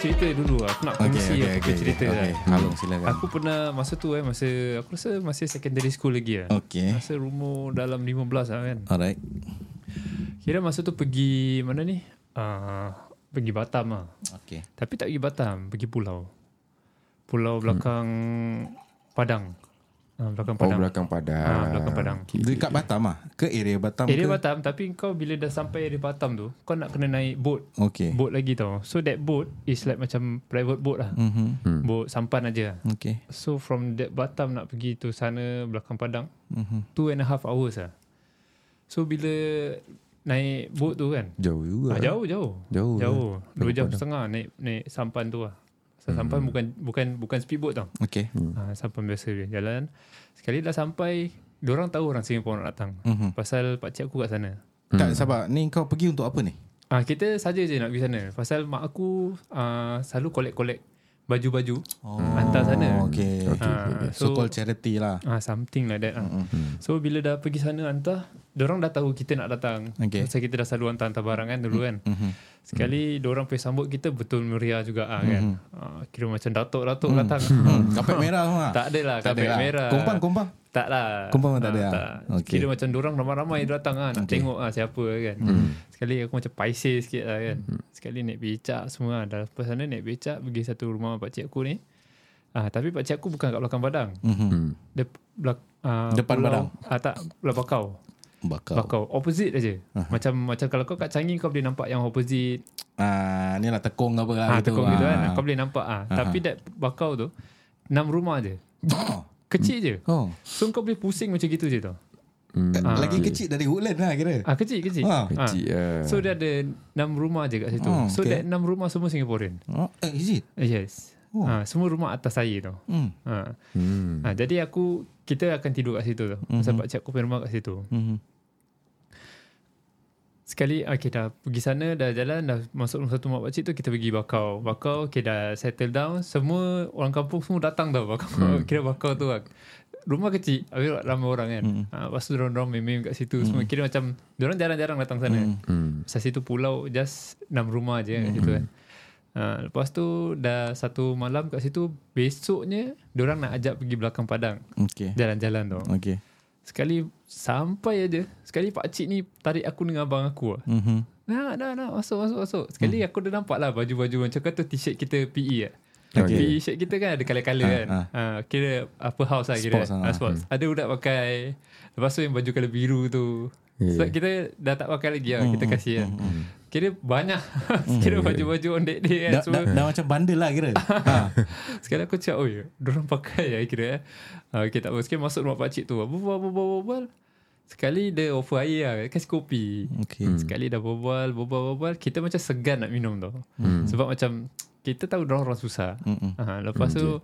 cerita dulu Aku nak Okay, kongsi okay, aku okay, cerita okay. kan. Halong silakan. Aku pernah masa tu eh Masa Aku rasa masih secondary school lagi lah Okay. Masa umur dalam 15 lah kan Alright. Kira masa tu pergi Mana ni uh, Pergi Batam lah Okay. Tapi tak pergi Batam Pergi pulau Pulau belakang Padang uh, Belakang Oh Padang belakang padang Ah, belakang Padang. Dekat Batam ah? Ke area Batam Area ke? Batam Tapi kau bila dah sampai area Batam tu Kau nak kena naik boat Okay. Boat lagi tau So that boat Is like macam Private boat lah Mm-hmm. Hmm. Boat sampan aja. Okay. So from that Batam nak pergi tu sana belakang Padang, Mm-hmm. two and a half hours lah. So bila naik boat tu kan, Jauh juga ah, jauh jauh. Jauh Jauh. Dua Belakang jam Padang. setengah naik naik sampan tu lah. So, sampan bukan bukan bukan speedboat tau. Okay. Ah, sampan biasa dia jalan. Sekali dah sampai, orang tahu orang Singapore nak datang. Mm-hmm. Pasal pak cik aku kat sana. Tak sabar. Ni kau pergi untuk apa ni? Ah kita saja je nak pergi sana. Pasal mak aku ah, selalu collect-collect baju-baju Oh, hantar sana. Okay. Ah, So, called charity lah. Ah something like that. Mm-mm. So bila dah pergi sana hantar, orang dah tahu kita nak datang. Okay. Pasal kita dah selalu hantar-hantar barang kan dulu kan. Mm-hmm. Sekali orang pergi sambut kita betul meriah juga ah kan. Ah, kira macam datuk-datuk datang. Hmm. Kapet merah semua. tak ada lah kapet lah. merah. Kompang, kompang. Tak lah. Kompang pun tak ada Ah, lah. tak. Okay. Kira macam orang ramai-ramai datang ah nak Okay. tengok ah siapa kan. Sekali aku macam paiseh sikit lah kan. Sekali naik becak semua. Dah lepas sana naik becak pergi satu rumah pak cik aku ni. Ah tapi pak cik aku bukan kat belakang padang. Mm-hmm. Hmm. Dia belak, ah, Depan pulau- padang? Ah tak, Pulau Bakau. Bakau. Bakau. Opposite aja. Macam macam kalau kau kat Changi kau boleh nampak yang opposite Ah, ni lah tekong apa lah. ah, tekong gitu kan. Ah. Kau boleh nampak ah. Tapi that Bakau tu enam rumah je. Oh. Kecil je. Oh. So kau boleh pusing macam gitu je tau. Hmm. Ah. Lagi kecil dari Woodland lah kira. Ah kecil kecil. Ah. Kecil lah So dia ada enam rumah je kat situ. Oh, So okay. that enam rumah semua Singaporean. Oh, eh, is it? Ah, Yes. Oh. Ah, semua rumah atas saya tau. Hmm. Ah. hmm. Ah, jadi aku kita akan tidur kat situ tau. Pasal pak cik aku punya rumah kat situ. Mm-hmm. Sekali okay, dah pergi sana Dah jalan Dah masuk rumah satu mak pakcik tu Kita pergi bakau Bakau okay, dah settle down Semua orang kampung Semua datang tau bakau. Hmm. Kira bakau tu lah Rumah kecil Habis ramai orang kan hmm. ha, Lepas tu orang-orang main-main kat situ Semua kira macam Diorang jarang-jarang datang sana hmm. Hmm. Pasal situ pulau Just 6 rumah je kat situ kan ha, Lepas tu Dah satu malam kat situ Besoknya Diorang nak ajak pergi belakang padang Okay. Jalan-jalan tu Okay. Sekali Sampai aja Sekali pakcik ni Tarik aku dengan abang aku lah Mm-hmm. Nak, nak, nak. Masuk, masuk, masuk. Sekali hmm. aku dah nampak lah baju-baju macam kata t-shirt kita PE lah. Okay. PE shirt kita kan ada colour-colour Ah, kan. Ha, kira apa house lah kira. Sports lah. ha, sports. Ada budak pakai. Lepas tu yang baju colour biru tu. Yeah. So, kita dah tak pakai lagi lah. Kita kasih lah. Kira banyak. kira baju-baju on that day kan. Dah, Semua. dah, dah macam bandel lah kira. ha. Sekali aku cakap, oh ya, diorang pakai ya kira eh. Ha, okay, tak apa. Sekali masuk rumah pakcik tu. Berbual, berbual, berbual. Sekali dia offer air lah. Kasih kopi. Okay. Hmm. Sekali dah berbual, berbual, berbual. Kita macam segan nak minum tau. Hmm. Sebab macam kita tahu orang orang susah. Ha, lepas tu,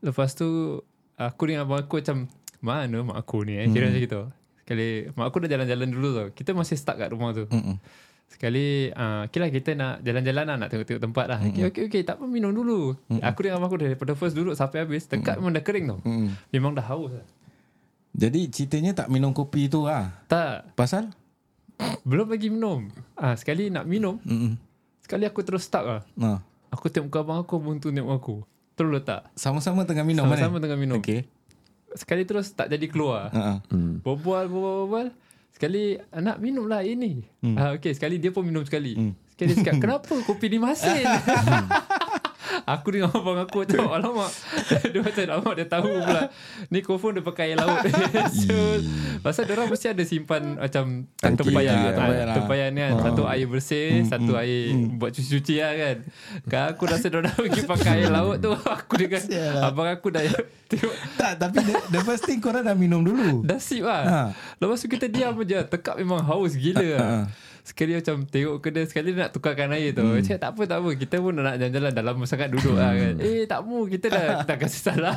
lepas tu aku dengan abang aku macam mana mak aku ni eh. Kira macam gitu. Sekali mak aku dah jalan-jalan dulu tau. Kita masih stuck kat rumah tu. Mm-mm. Sekali uh, Okay lah kita nak Jalan-jalan lah Nak tengok-tengok tempat lah okay, okay okay Tak apa minum dulu Aku dengan abang aku Daripada first duduk Sampai habis Dekat memang dah kering tau Mm. Memang dah haus lah Jadi ceritanya tak minum kopi tu lah. Tak Pasal? Belum lagi minum ah Sekali nak minum Mm-mm. Sekali aku terus stuck lah Ha. Aku tengok muka abang aku Abang tu tengok aku Terus letak Sama-sama tengah minum Sama-sama mana? tengah minum Okay. Sekali terus tak jadi keluar. Hmm. Berbual berbual berbual Sekali Nak minum lah ini hmm. ah, Okay sekali dia pun minum sekali hmm. Sekali dia cakap Kenapa kopi ni masin Aku dengan abang aku macam Alamak Dia macam alamak dia tahu pula. Ni confirm dia pakai air laut so, Pasal dia orang mesti ada simpan Macam Tangki, Tempayan ya. Tempayan, tempayan ni kan. Satu air bersih Hmm, Satu air Buat cuci-cuci lah kan. Kan aku rasa dia orang pergi pakai air laut tu. Aku dengan Abang aku dah Tengok. Tak, tapi the, the first thing korang dah minum dulu. Dah sip lah. Ha. Lepas tu kita diam je Tekak memang haus gila lah Sekali macam tengok ke dia Sekali dia nak tukarkan air tu. Hmm. Cakap tak apa tak apa. Kita pun nak jalan-jalan. Dah lama sangat duduk lah kan. Eh tak mau Kita dah tak kasih salah.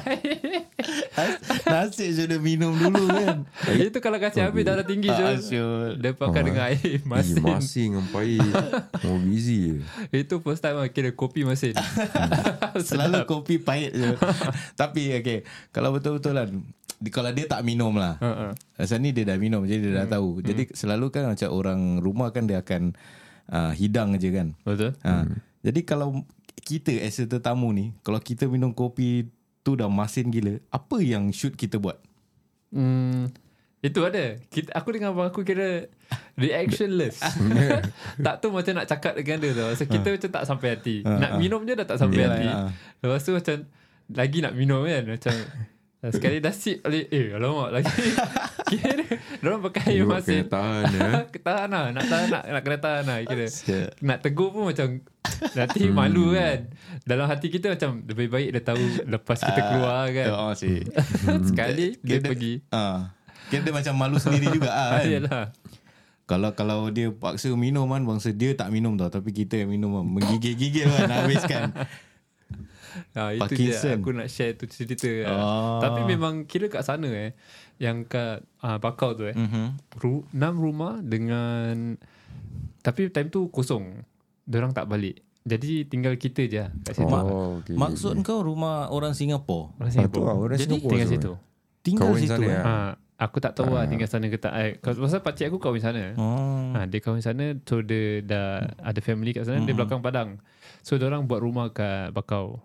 Nas- Nasib sudah minum dulu kan. Itu kalau kasih habis Dah dah tinggi je. Dia pakai Oh, dengan air Eh, masin. dengan pahit. Mau busy je. Itu first time lah Kira kopi masin. Selalu kopi pahit je. tapi okay. Kalau betul-betul kan. Kalau dia tak minum lah. Ha, ha. Asal ni dia dah minum. Jadi dia dah tahu. Jadi selalu kan macam orang rumah kan dia akan uh, hidang je kan. Betul Ha. Jadi kalau kita as a tetamu ni, kalau kita minum kopi tu dah masin gila, apa yang should kita buat? Hmm, itu ada. Kita, aku dengan abang aku kira reactionless. tak tahu macam nak cakap dengan dia tau. So, kita macam tak sampai hati. nak minum je dah tak sampai Yalah, hati. ya. Lepas tu macam lagi nak minum kan. Macam sekali dah. Eh alamak lagi. kira dia pakai You masin. kena tahan ya. tahan lah. Nak tahan nak, nak kena tahan lah. Kira. Nak tegur pun macam Nanti malu kan Dalam hati kita macam Lebih baik dia tahu Lepas kita keluar kan Oh, si. Sekali dia Kira pergi Ah. Kira dia macam malu sendiri juga ah, kan. Yalah Kalau kalau dia paksa minum kan bangsa dia tak minum tau tapi kita yang minum kan. menggigil-gigil kan nak habiskan. Ha, Itu Parkinson. je aku nak share tu cerita Ah. oh. Tapi memang kira kat sana eh Yang kat ah, Bakau tu eh Mhm. Ru, Enam rumah dengan Tapi time tu kosong Diorang tak balik Jadi tinggal kita je lah kat situ Oh, okay. Maksud kau rumah orang Singapura Orang Ah, tu Singapura lah, orang Jadi Singapura Tinggal situ tinggal Kawan situ sana, eh. ha, Aku tak tahu lah tinggal sana ke tak eh, Pasal pakcik aku kahwin sana Oh. Ha, dia kahwin sana So dia dah Ada family kat sana Hmm. Dia belakang padang So orang buat rumah kat Bakau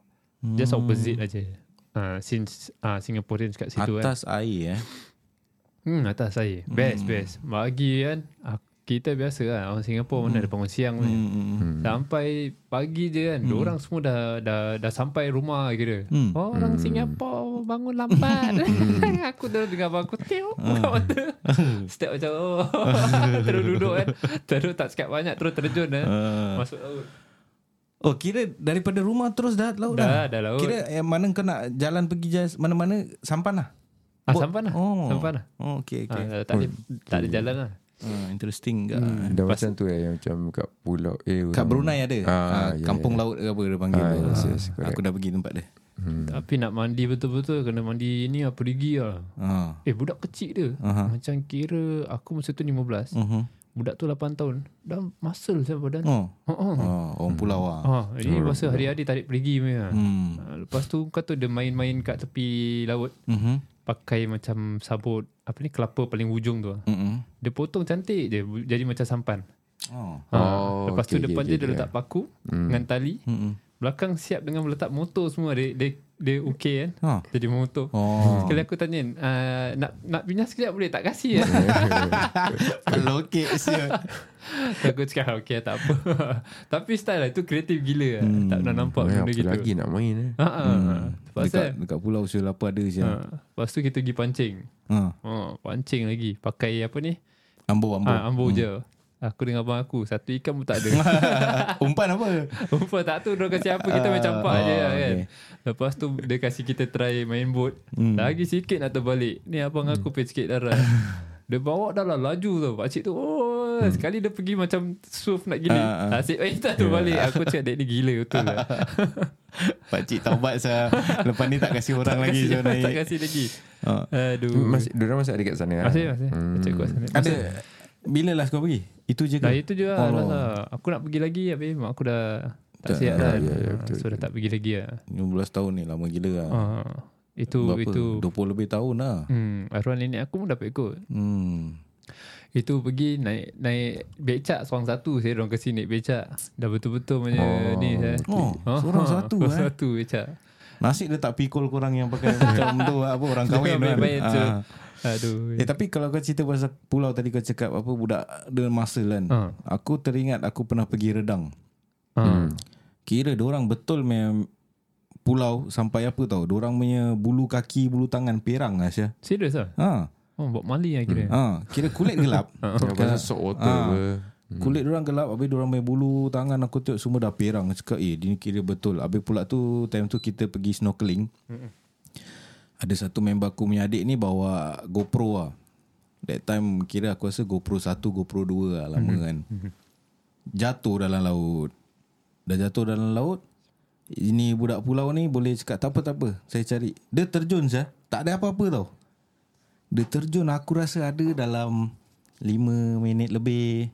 Just Hmm. opposite aja. Ha, since uh, Singaporeans kat situ kan Atas air eh. hmm, Atas saya Best best Bagi kan ah, Kita biasa lah Orang Singapore mana ada bangun siang hmm. Hmm. hmm. Sampai pagi je kan hmm. Orang semua dah, dah Dah sampai rumah kira Hmm. oh, Orang Singapore Bangun lambat Aku dah dengar abang aku Tengok Hmm. buka mata Step macam oh. Terus duduk kan Terus tak sekat banyak Terus terjun kan. Masuk laut Oh kira daripada rumah terus dah laut Dah, dah. dah laut. Kira yang mana kau nak jalan pergi jas mana-mana sampan lah. Ah, Bo- sampan lah. Oh. Sampan lah. Oh okey okey. Ah, tak, ada, tak ada jalan lah. Ah, interesting juga. Dah macam tu eh yang Macam kat pulau eh, Kat Brunei ada. Ah, Ah, ya, kampung ya. laut ke apa dia panggil. Ah, tu. yes, Ah, yes, correct. Aku dah pergi tempat dia. hmm. Tapi nak mandi betul-betul Kena mandi ni lah Perigi lah Ah. Eh budak kecil dia Aha. Macam kira Aku masa tu 15 Mhm. Budak tu 8 tahun Dah muscle saya badan Oh. Oh, oh. Oh, orang pulau ah. Ha, ini masa hari-hari tarik perigi punya. Hmm. Ha, lepas tu kau tu dia main-main kat tepi laut Mhm. pakai macam sabut apa ni kelapa paling ujung tu. Mhm. Dia potong cantik je jadi macam sampan. Oh. Ha, Oh, lepas tu okay, depan okay, dia dia okay. letak paku dengan tali. Mhm. Belakang siap dengan meletak motor semua dia dia, dia okey kan. Ha. Jadi motor. Oh. Sekali aku tanya, uh, nak nak pindah sekejap boleh tak kasih ya? Kalau okey siap. aku cakap okey tak apa. Tapi style lah itu kreatif gila lah. Tak pernah nampak Eh, benda gitu. lagi nak main eh Ha ah. Lepas tu Dekat, dekat pulau Usul apa ada siap. Ha, lepas tu kita pergi pancing. Ha. Oh, pancing lagi. Pakai apa ni? Ambo ambo. Ha, ambo je. Aku dengan abang aku. Satu ikan pun tak ada. Umpan apa? Rupa tak tahu dia kasi apa. Kita main campak oh, je lah kan. okay. Lepas tu dia kasi kita try main boat. Hmm. Lagi sikit nak terbalik. Ni abang aku pergi sikit darah. Dia bawa dah lah laju tau. Pakcik tu oh, sekali dia pergi macam surf nak gili. Ah, ah. Asyik eh tak terbalik. Aku cakap dek ni gila betul lah. Pakcik taubat saya. Lepas ni tak kasih orang tak lagi kasi, naik. tak kasi lagi. Ha. Aduh. Masih, diorang masih ada kat sana Masih, masih. Hmm. Pakcik kuat sana. Ada bila last kau pergi? Itu je Dah ke? itu je lah, Oh. oh. lah. Aku nak pergi lagi Habis mak aku dah Tak Tak, siap ya, ya, ya, betul, So dah tak pergi lagi lah 15 tahun ni lama gila lah. Ah, Itu Berapa? itu 20 lebih tahun lah. hmm, Arwah nenek aku pun dapat ikut Hmm. Itu pergi naik naik becak seorang satu Saya orang kasi naik becak Dah betul-betul punya Oh, ni saya. Oh, seorang satu seorang eh. satu becak Nasib dia tak pikul korang yang pakai macam tu apa orang kahwin kan. tu. Ah. Aduh Eh tapi kalau kau cerita pasal pulau tadi kau cakap apa budak dengan masa kan. Ah. Aku teringat aku pernah pergi Redang. Ah. Kira orang betul mem pulau sampai apa tau. Orang punya bulu kaki, bulu tangan perang lah Syah. Serius lah Ha. oh, Buat mali lah kira Ha, kira kulit gelap. Ya, pasal salt water Ah. apa Kulit orang gelap Habis orang punya bulu Tangan aku tengok Semua dah perang Cakap eh dia kira betul Habis pula tu Time tu kita pergi snorkeling Ada satu member aku punya adik ni Bawa GoPro lah. That time Kira aku rasa GoPro 1 GoPro 2 lah Lama kan. Jatuh dalam laut. Dah jatuh dalam laut Ini budak pulau ni Boleh cakap Tak apa tak apa. Saya cari. Dia terjun sah Tak ada apa-apa tau. Dia terjun Aku rasa ada dalam 5 minit lebih.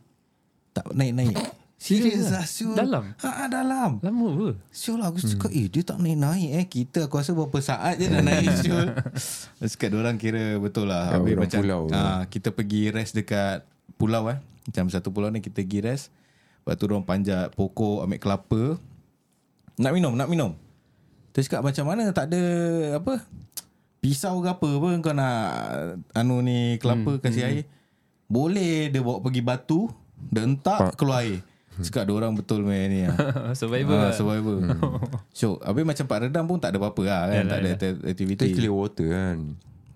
Tak naik-naik Serius lah. Syul. Dalam? ha, Dalam. Lama apa? Syul lah aku cakap Eh dia tak naik-naik eh. Kita aku rasa berapa saat je dah naik Syul. Aku cakap orang kira betul lah. Ya, Habis macam pulau. ah, Kita pergi rest dekat Pulau eh. Macam satu pulau ni kita pergi rest. Lepas tu orang panjat pokok Ambil kelapa. Nak minum Nak minum. Terus cakap macam mana? Tak ada Apa Pisau ke apa pun Kau nak Anu ni Kelapa hmm. kasih air. Boleh dia bawa pergi batu Dia entak keluar air Cakap dia orang betul main ni lah. Survivor Ah, lah. survivor. So, habis macam Pak Redam pun tak ada apa-apa lah kan. tak ada akti- Kita aktiviti. clear water kan.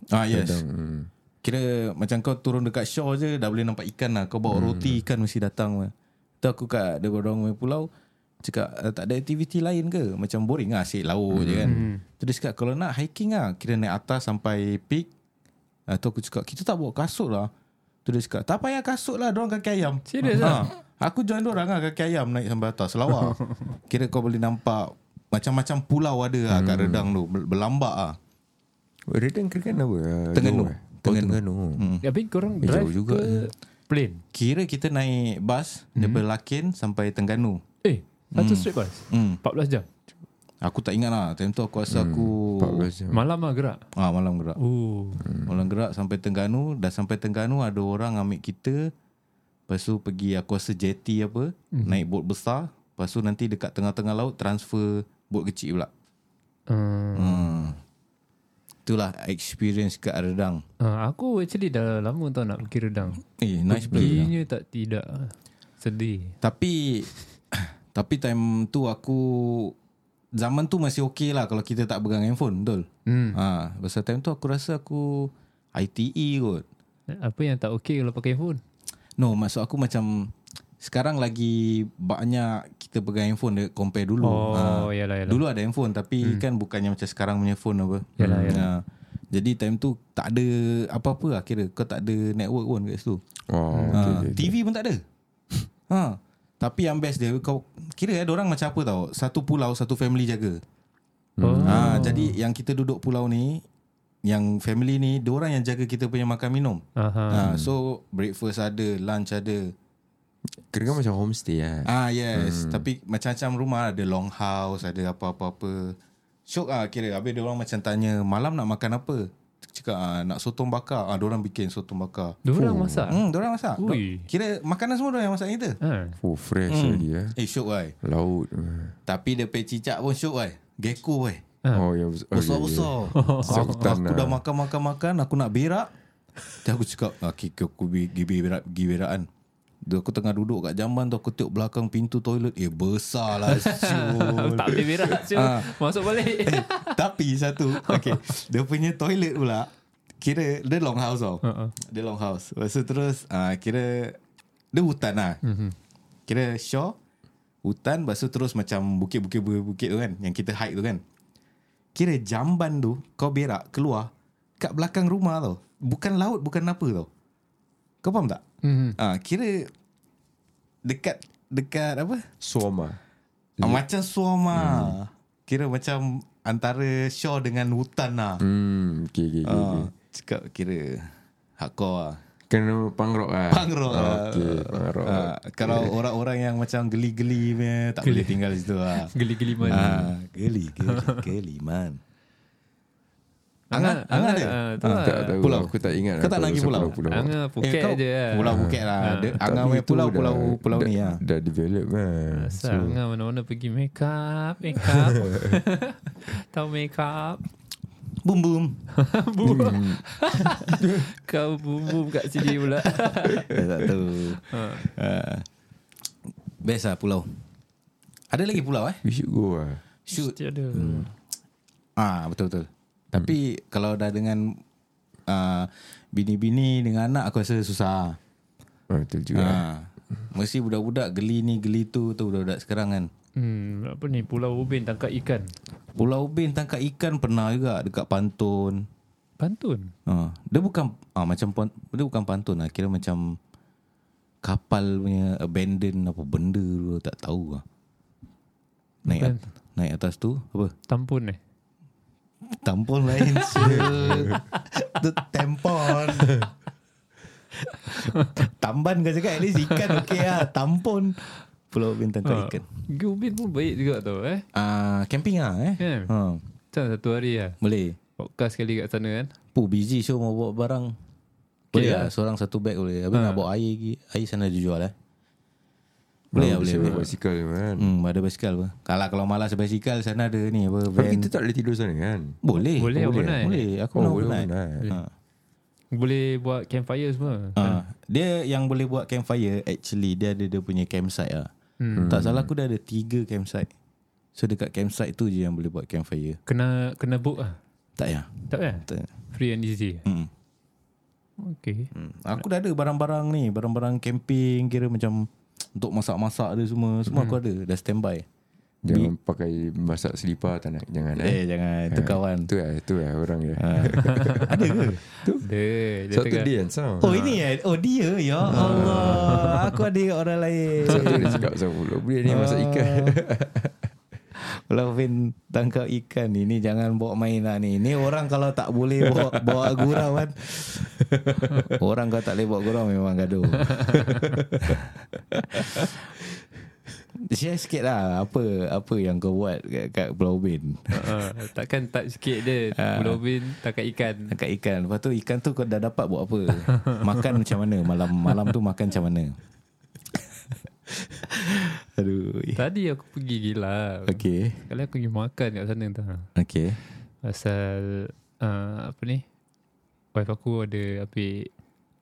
Ah, yes. Hmm. Kira macam kau turun dekat shore je dah boleh nampak ikan lah. Kau bawa roti ikan mesti datang. lah. Tu aku kat ada orang main pulau cakap "Eh, tak ada aktiviti lain ke? Macam boring lah asyik laut je kan. Tu dia cakap kalau nak hiking lah kira naik atas sampai peak. Ah, tu aku cakap kita tak bawa kasut lah. Tu dia cakap tak payah kasut lah dorang kaki ayam. Serius ha. Aku join dorang lah kaki ayam naik sampai atas lawa. kira kau boleh nampak macam-macam pulau ada lah kat Redang tu. Ber- Berlambak lah. Redang kira kan apa? Eh? Terengganu. Hmm. Tapi korang Eh, drive jauh juga. ke plane? Kira kita naik bas hmm. daripada Lakin sampai Tengganu. Eh, satu straight bus? Hmm. 14 jam? Aku tak ingat lah. Time tu aku rasa aku 14 jam. Malam lah gerak? ah, malam gerak. Oh. Malam gerak sampai Tengganu. Dah sampai Tengganu ada orang ambil kita. Lepas tu pergi aku rasa jetty apa. Hmm. Naik bot besar. Lepas tu nanti dekat tengah-tengah laut transfer bot kecil pula. Uh, Hmm. Itulah experience kat Redang. uh, aku actually dah lama tau nak pergi redang. Eh, nice place. Perginya tak tidak. Sedih. Tapi tapi time tu aku zaman tu masih okey lah kalau kita tak pegang handphone, betul? Hmm. Ha, pasal time tu aku rasa aku ITE kot. Apa yang tak okay kalau pakai phone? No, maksud aku macam sekarang lagi banyak kita pegang handphone dia compare dulu. Oh, yalah, yalah. Dulu ada handphone tapi hmm. kan bukannya macam sekarang punya phone apa. Yalah, Ha. Jadi time tu tak ada apa-apa lah kira. Kau tak ada network pun kat situ. Oh, Ha, okay, okay. TV pun tak ada. ha. Tapi yang best dia kau kira ada orang macam apa tau. Satu pulau satu family jaga. Oh. Ha, jadi yang kita duduk pulau ni yang family ni dia orang yang jaga kita punya makan minum. Aha. Ha, so breakfast ada, lunch ada. Kira kan macam homestay lah. Ah yes, hmm. tapi macam-macam rumah ada long house, ada apa-apa-apa. Syok ah kira habis dia orang macam tanya malam nak makan apa? Cakap ah, nak sotong bakar. Ah dia orang bikin sotong bakar. Dia orang masak? Hmm, dia orang masak. Ui. Kira makanan semua dia orang yang masak kita. Ha. Oh, fresh Hmm. lagi eh. Eh syok wai. Laut. Tapi dia pe cicak pun syok wai. Gecko wai. Oh, yang besar. oh, Besar-besar. aku, Hutan aku dah lah. makan-makan-makan, aku nak berak. Dan aku cakap, okay, aku pergi berak, pergi berakan. Dia aku tengah duduk kat jamban tu Aku tengok belakang pintu toilet Eh besar lah tak boleh berak. Ah. Masuk balik. eh, Tapi satu Okay Dia punya toilet pula Kira Dia long house tau Uh-uh. Dia long house Lepas tu terus uh, Kira Dia hutan lah Mhm. Kira shore Hutan Lepas tu terus macam Bukit-bukit-bukit tu kan Yang kita hike tu kan Kira jamban tu Kau berak Keluar Kat belakang rumah tau Bukan laut Bukan apa tau Kau faham tak? Mhm. Ah, Kira Dekat Dekat apa? Suama. Ah, macam suama. Kira macam antara shore dengan hutan lah. Hmm, okay, okay, okay. okay. Ah, cakap kira hardcore lah. Kena punk rock lah. Punk rock lah. Okay, punk rock. Ah, kalau orang-orang yang macam geli-geli punya, tak boleh tinggal di situ lah. Geli-geli man. Ah, geli, geli, geli man. Angah, Angah- ada? tu lah. tak tahu. Pulau. Aku tak ingat. Kau tak nak pergi pulau? pulau. Angah Phuket kau, je lah. Pulau Phuket lah. Ah. Tapi Angah punya pulau, dah- pulau, pulau dah, ni lah. Dah develop kan. Asal Angah mana-mana pergi make up, make up. Tahu make up. Boom, boom. Kau bum-bum kat sini pula. Saya tak tahu. Ah. Best lah pulau. Ada lagi pulau eh? We should go lah. Shoot. Mesti ada. Ah betul betul. Tapi kalau dah dengan uh, bini-bini dengan anak aku rasa susah. Oh, betul juga. Ah. Mesti budak-budak geli ni geli tu tu budak-budak sekarang kan. Hmm, apa ni Pulau Ubin tangkap ikan. Pulau Ubin tangkap ikan pernah juga dekat Pantun. Pantun. Ah, dia bukan ah macam pon- dia bukan pantun lah, kira macam kapal punya abandon apa benda tu tak tahu lah. Naik at- naik atas tu apa? Tampun eh. Tampon lain. Tu tampon. Tamban kau cakap at least ikan okey lah. Tampon. Pulau Ubin tangkap ikan. Pergi Ubin pun baik juga tau eh. Ah, camping ah eh. Kan? Ha, Macam satu hari lah. boleh. Podcast sekali kat sana kan. Pu busy show mau bawa barang. Boleh Okay lah. lah. Seorang satu bag boleh. Habis Ha. nak bawa air lagi. Air sana dia jual eh. Boleh lah, boleh, boleh. Basikal kan Hmm, ada basikal apa. Kalau kalau malas basikal sana ada ni apa Tapi van. kita tak boleh tidur sana kan Boleh. Boleh, boleh. overnight. Boleh. Aku Oh, nak boleh overnight. overnight. Ha. Boleh buat campfire semua. Ha. Dia yang boleh buat campfire actually dia ada dia punya campsite lah. Hmm. Tak salah aku dah ada tiga campsite. So dekat campsite tu je yang boleh buat campfire. Kena kena book ah. Tak ya. Tak payah. Tak. Free and easy. Hmm. Okay. Hmm. Aku dah ada barang-barang ni, barang-barang camping kira macam untuk masak-masak dia semua, semua aku ada dah standby. Jangan pakai masak selipar tak nak Jangan Eh, jangan tu kawan. Tu lah Tu lah orang dia Ha. ada ke? Dia, dia Satu tengah, dia kan sound Oh ini eh? Oh dia ya Allah. Aku ada orang lain. Satu dia cakap sama pula Boleh ni masak ikan Kalau Vin tangkap ikan ni, ni jangan bawa main lah ni. Ni orang kalau tak boleh bawa, bawa gurau kan. orang kalau tak boleh bawa gurau memang gaduh. Share sikit lah apa apa yang kau buat kat, kat Pulau Ubin. uh, takkan tak sikit dia. Ah. Pulau Ubin tangkap ikan. Tangkap ikan. Lepas tu ikan tu kau dah dapat buat apa? Makan macam mana? Malam malam tu makan macam mana? Aduh. Tadi aku pergi gila. Okay. Kali aku pergi makan kat sana tu. Okay. Pasal uh, apa ni? Wife aku ada ambil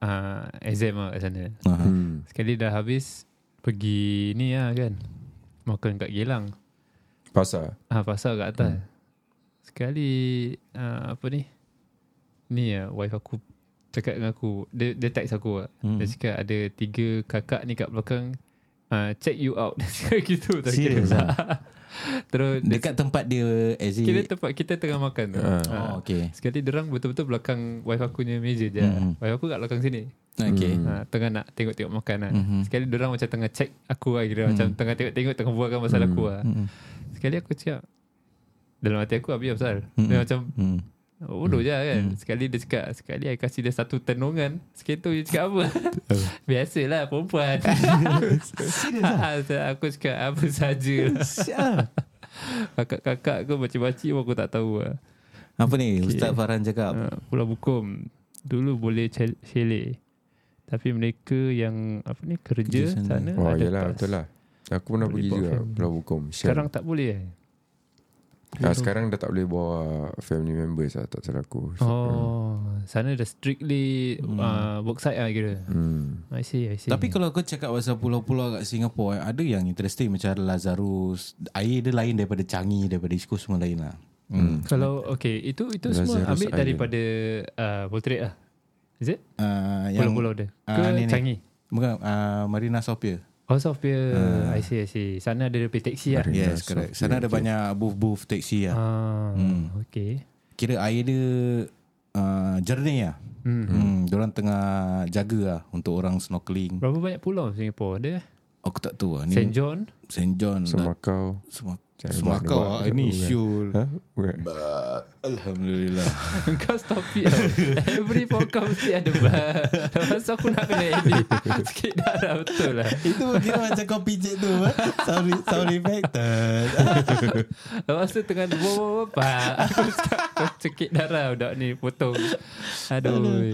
uh, exam lah kat sana. Uh-huh. Sekali dah habis pergi ni lah kan. Makan kat Gelang. Pasar Ah pasal kat atas. Sekali uh, apa ni? Ni ya wife aku cakap dengan aku. Dia dia text aku lah. Hmm. Dia cakap ada tiga kakak ni kat belakang uh, check you out. Dia cakap gitu tak. Serius Terus dia, Dekat tempat dia as kira in, tempat kita tengah makan tu. Ah. Ah. Oh, okay. Sekali derang betul-betul belakang wife aku punya meja je. Mhm. Wife aku kat belakang sini. Okay. Hmm. Ha, tengah nak tengok-tengok makan lah. Mhm. Sekali dorang macam tengah check aku lah kira. Mhm. Macam tengah tengok-tengok tengah buatkan pasal Hmm. aku lah. Hmm. Sekali aku cakap dalam hati aku habis pasal. Mhm. Dia macam Hmm. bodoh je kan. Sekali dia cakap, sekali I kasih dia satu tenungan. Sekali tu dia cakap apa? Biasalah perempuan. ha, aku cakap apa saja. Siap. Kakak-kakak aku macam-macam pun aku tak tahu lah. Apa ni Okay. Ustaz Farhan cakap Ha, Pulau Bukom dulu boleh chal- chalet. Tapi mereka yang apa ni kerja Kerja sana. sana, Oh ada yelah pass. betul lah Aku pernah Boleh pergi juga family. Pulau Bukom. Sekarang tak boleh eh? ah, Sekarang dah tak boleh bawa Family members lah Tak salah aku Oh, sana dah strictly Hmm. uh, worksite lah kira. hmm. I see, I see. Tapi kalau kau cakap pasal pulau-pulau kat Singapura Ada yang interesting Macam Lazarus Air dia lain daripada Changi Daripada East Coast semua lain lah hmm. kalau okay, itu itu Lazarus semua ambil Island. daripada uh, Portrait lah. Is it? uh, Yang Pulau-pulau dia. Ke Ah, ni, ni. Changi? Bukan uh, Marina South Pier Oh, South Pier. Ah. I see, I see. Sana ada dia taxi lah. Marina Yes South correct Pier, Sana ada okay. banyak booth-booth taxi lah Ah, Hmm. okay. Kira air dia uh, Jernih lah Hmm. hmm. Diorang tengah jaga lah Untuk orang snorkeling Berapa banyak pulau Singapura ada? Aku tak tahu lah ni St. John? St. John Semakau Semak Semakau buat- lah Ini syul Ha? Alhamdulillah. Kau stop it lah. Every podcast mesti ada. Lepas tu aku nak kena edit Sikit darah betul lah. Itu kira macam kau pijit tu? Sound, sound effected Lepas tu tengah bawa Aku cakap Kau cekik darah budak ni Potong. Aduh